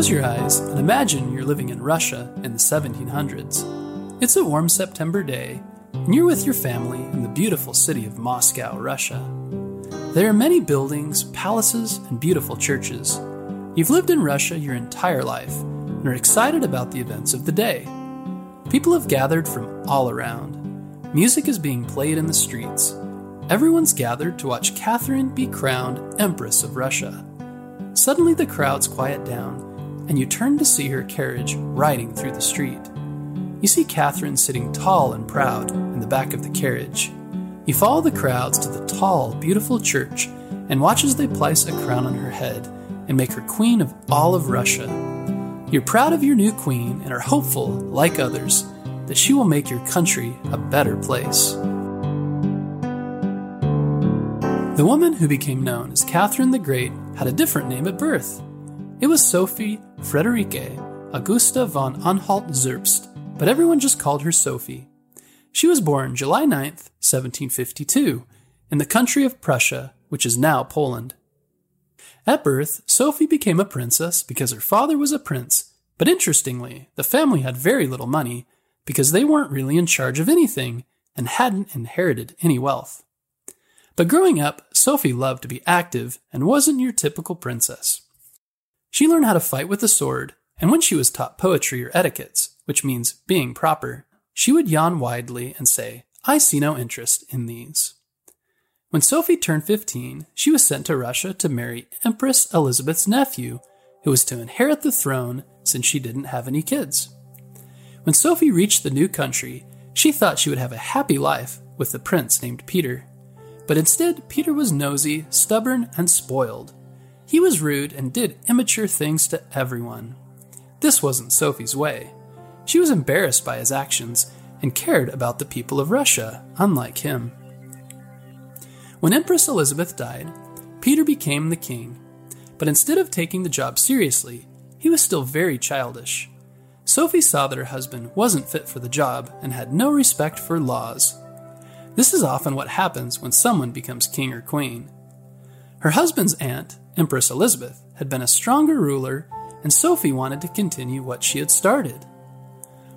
Close your eyes and imagine you're living in Russia in the 1700s. It's a warm September day, and you're with your family in the beautiful city of Moscow, Russia. There are many buildings, palaces, and beautiful churches. You've lived in Russia your entire life and are excited about the events of the day. People have gathered from all around. Music is being played in the streets. Everyone's gathered to watch Catherine be crowned Empress of Russia. Suddenly, the crowds quiet down, and you turn to see her carriage riding through the street. You see Catherine sitting tall and proud in the back of the carriage. You follow the crowds to the tall, beautiful church and watch as they place a crown on her head and make her queen of all of Russia. You're proud of your new queen and are hopeful, like others, that she will make your country a better place. The woman who became known as Catherine the Great had a different name at birth. It was Sophie Friederike Augusta von Anhalt Zerbst, but everyone just called her Sophie. She was born July 9th, 1752, in the country of Prussia, which is now Poland. At birth, Sophie became a princess because her father was a prince, but interestingly, the family had very little money because they weren't really in charge of anything and hadn't inherited any wealth. But growing up, Sophie loved to be active and wasn't your typical princess. She learned how to fight with a sword, and when she was taught poetry or etiquettes, which means being proper, she would yawn widely and say, I see no interest in these. When Sophie turned 15, she was sent to Russia to marry Empress Elizabeth's nephew, who was to inherit the throne since she didn't have any kids. When Sophie reached the new country, she thought she would have a happy life with a prince named Peter. But instead, Peter was nosy, stubborn, and spoiled. He was rude and did immature things to everyone. This wasn't Sophie's way. She was embarrassed by his actions and cared about the people of Russia, unlike him. When Empress Elizabeth died, Peter became the king. But instead of taking the job seriously, he was still very childish. Sophie saw that her husband wasn't fit for the job and had no respect for laws. This is often what happens when someone becomes king or queen. Her husband's aunt, Empress Elizabeth, had been a stronger ruler, and Sophie wanted to continue what she had started.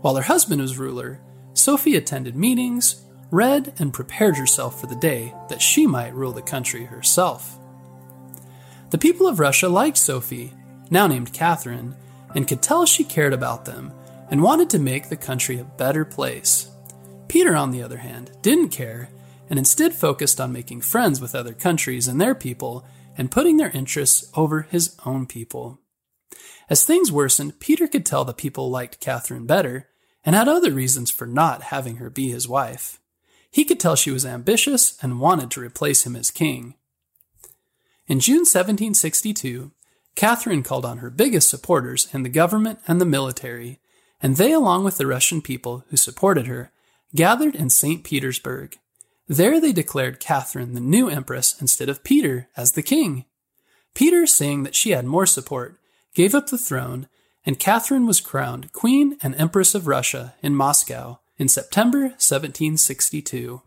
While her husband was ruler, Sophie attended meetings, read, and prepared herself for the day that she might rule the country herself. The people of Russia liked Sophie, now named Catherine, and could tell she cared about them and wanted to make the country a better place. Peter, on the other hand, didn't care and instead focused on making friends with other countries and their people and putting their interests over his own people. As things worsened, Peter could tell the people liked Catherine better and had other reasons for not having her be his wife. He could tell she was ambitious and wanted to replace him as king. In June 1762, Catherine called on her biggest supporters in the government and the military, and they, along with the Russian people who supported her, gathered in St. Petersburg. There they declared Catherine the new empress instead of Peter as the king. Peter, seeing that she had more support, gave up the throne, and Catherine was crowned Queen and Empress of Russia in Moscow in September 1762.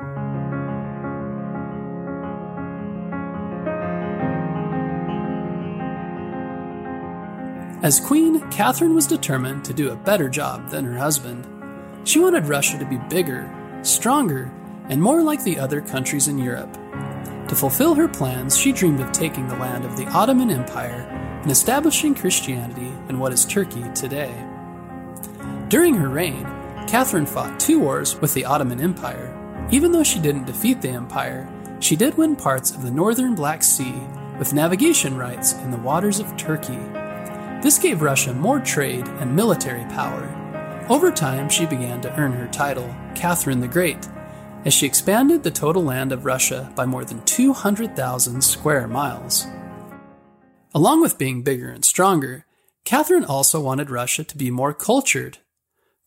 As queen, Catherine was determined to do a better job than her husband. She wanted Russia to be bigger, stronger, and more like the other countries in Europe. To fulfill her plans, she dreamed of taking the land of the Ottoman Empire and establishing Christianity in what is Turkey today. During her reign, Catherine fought two wars with the Ottoman Empire. Even though she didn't defeat the empire, she did win parts of the northern Black Sea with navigation rights in the waters of Turkey. This gave Russia more trade and military power. Over time, she began to earn her title, Catherine the Great, as she expanded the total land of Russia by more than 200,000 square miles. Along with being bigger and stronger, Catherine also wanted Russia to be more cultured.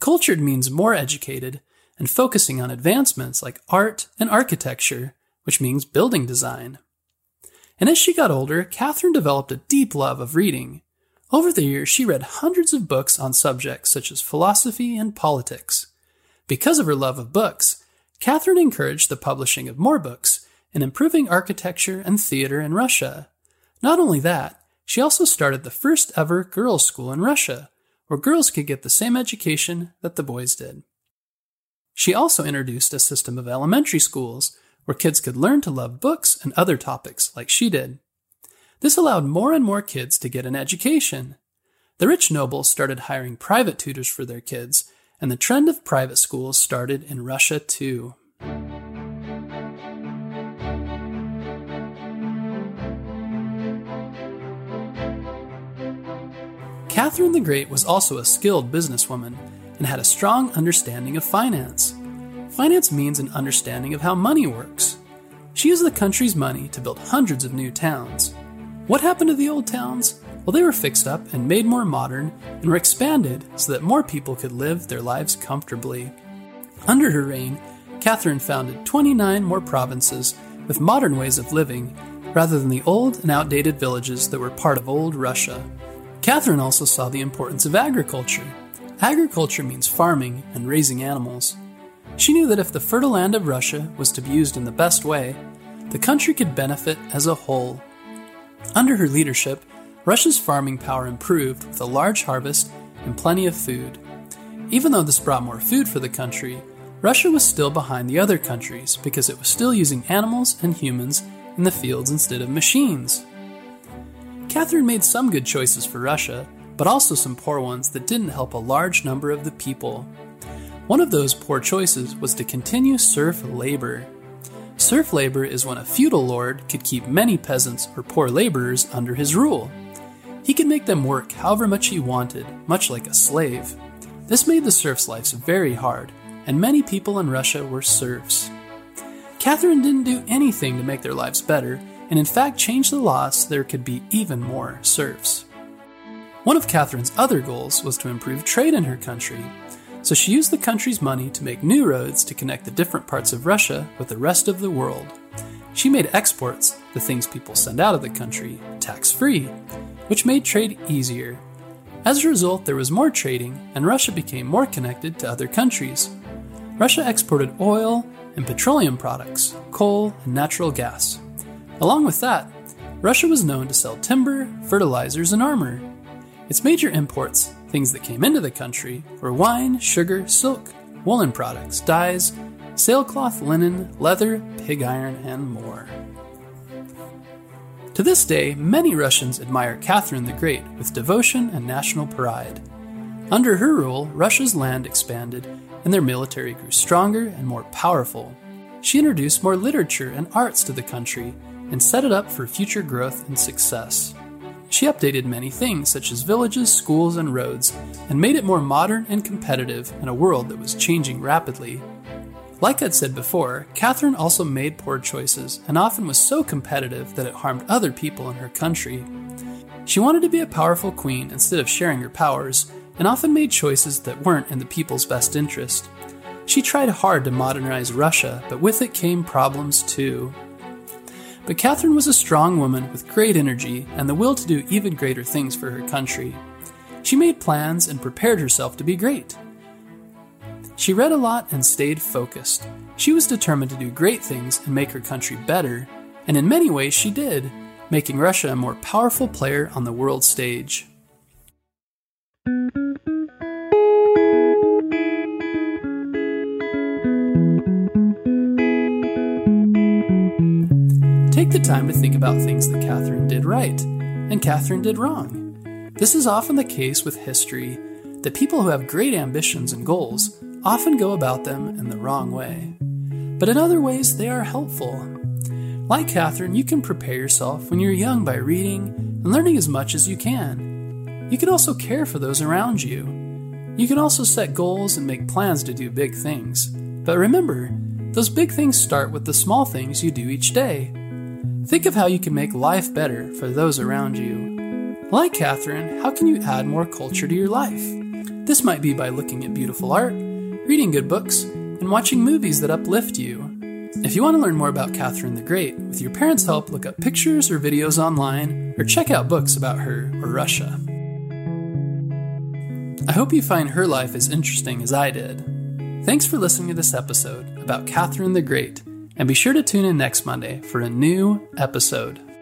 Cultured means more educated and focusing on advancements like art and architecture, which means building design. And as she got older, Catherine developed a deep love of reading. Over the years, she read hundreds of books on subjects such as philosophy and politics. Because of her love of books, Catherine encouraged the publishing of more books and improving architecture and theater in Russia. Not only that, she also started the first ever girls' school in Russia, where girls could get the same education that the boys did. She also introduced a system of elementary schools where kids could learn to love books and other topics like she did. This allowed more and more kids to get an education. The rich nobles started hiring private tutors for their kids, and the trend of private schools started in Russia too. Catherine the Great was also a skilled businesswoman and had a strong understanding of finance. Finance means an understanding of how money works. She used the country's money to build hundreds of new towns. What happened to the old towns? Well, they were fixed up and made more modern and were expanded so that more people could live their lives comfortably. Under her reign, Catherine founded 29 more provinces with modern ways of living rather than the old and outdated villages that were part of old Russia. Catherine also saw the importance of agriculture. Agriculture means farming and raising animals. She knew that if the fertile land of Russia was to be used in the best way, the country could benefit as a whole. Under her leadership, Russia's farming power improved with a large harvest and plenty of food. Even though this brought more food for the country, Russia was still behind the other countries because it was still using animals and humans in the fields instead of machines. Catherine made some good choices for Russia, but also some poor ones that didn't help a large number of the people. One of those poor choices was to continue serf labor. Serf labor is when a feudal lord could keep many peasants or poor laborers under his rule. He could make them work however much he wanted, much like a slave. This made the serfs' lives very hard, and many people in Russia were serfs. Catherine didn't do anything to make their lives better, and in fact changed the law so there could be even more serfs. One of Catherine's other goals was to improve trade in her country, so she used the country's money to make new roads to connect the different parts of Russia with the rest of the world. She made exports, the things people send out of the country, tax free, which made trade easier. As a result, there was more trading, and Russia became more connected to other countries. Russia exported oil and petroleum products, coal, and natural gas. Along with that, Russia was known to sell timber, fertilizers, and armor. Its major imports, things that came into the country, were wine, sugar, silk, woolen products, dyes, sailcloth, linen, leather, pig iron, and more. To this day, many Russians admire Catherine the Great with devotion and national pride. Under her rule, Russia's land expanded and their military grew stronger and more powerful. She introduced more literature and arts to the country and set it up for future growth and success. She updated many things, such as villages, schools, and roads, and made it more modern and competitive in a world that was changing rapidly. Like I'd said before, Catherine also made poor choices and often was so competitive that it harmed other people in her country. She wanted to be a powerful queen instead of sharing her powers, and often made choices that weren't in the people's best interest. She tried hard to modernize Russia, but with it came problems too. But Catherine was a strong woman with great energy and the will to do even greater things for her country. She made plans and prepared herself to be great. She read a lot and stayed focused. She was determined to do great things and make her country better, and in many ways she did, making Russia a more powerful player on the world stage. Take the time to think about things that Catherine did right, and Catherine did wrong. This is often the case with history that people who have great ambitions and goals often go about them in the wrong way. But in other ways, they are helpful. Like Catherine, you can prepare yourself when you're young by reading and learning as much as you can. You can also care for those around you. You can also set goals and make plans to do big things. But remember, those big things start with the small things you do each day. Think of how you can make life better for those around you. Like Catherine, how can you add more culture to your life? This might be by looking at beautiful art, reading good books, and watching movies that uplift you. If you want to learn more about Catherine the Great, with your parents' help, look up pictures or videos online, or check out books about her or Russia. I hope you find her life as interesting as I did. Thanks for listening to this episode about Catherine the Great, and be sure to tune in next Monday for a new episode.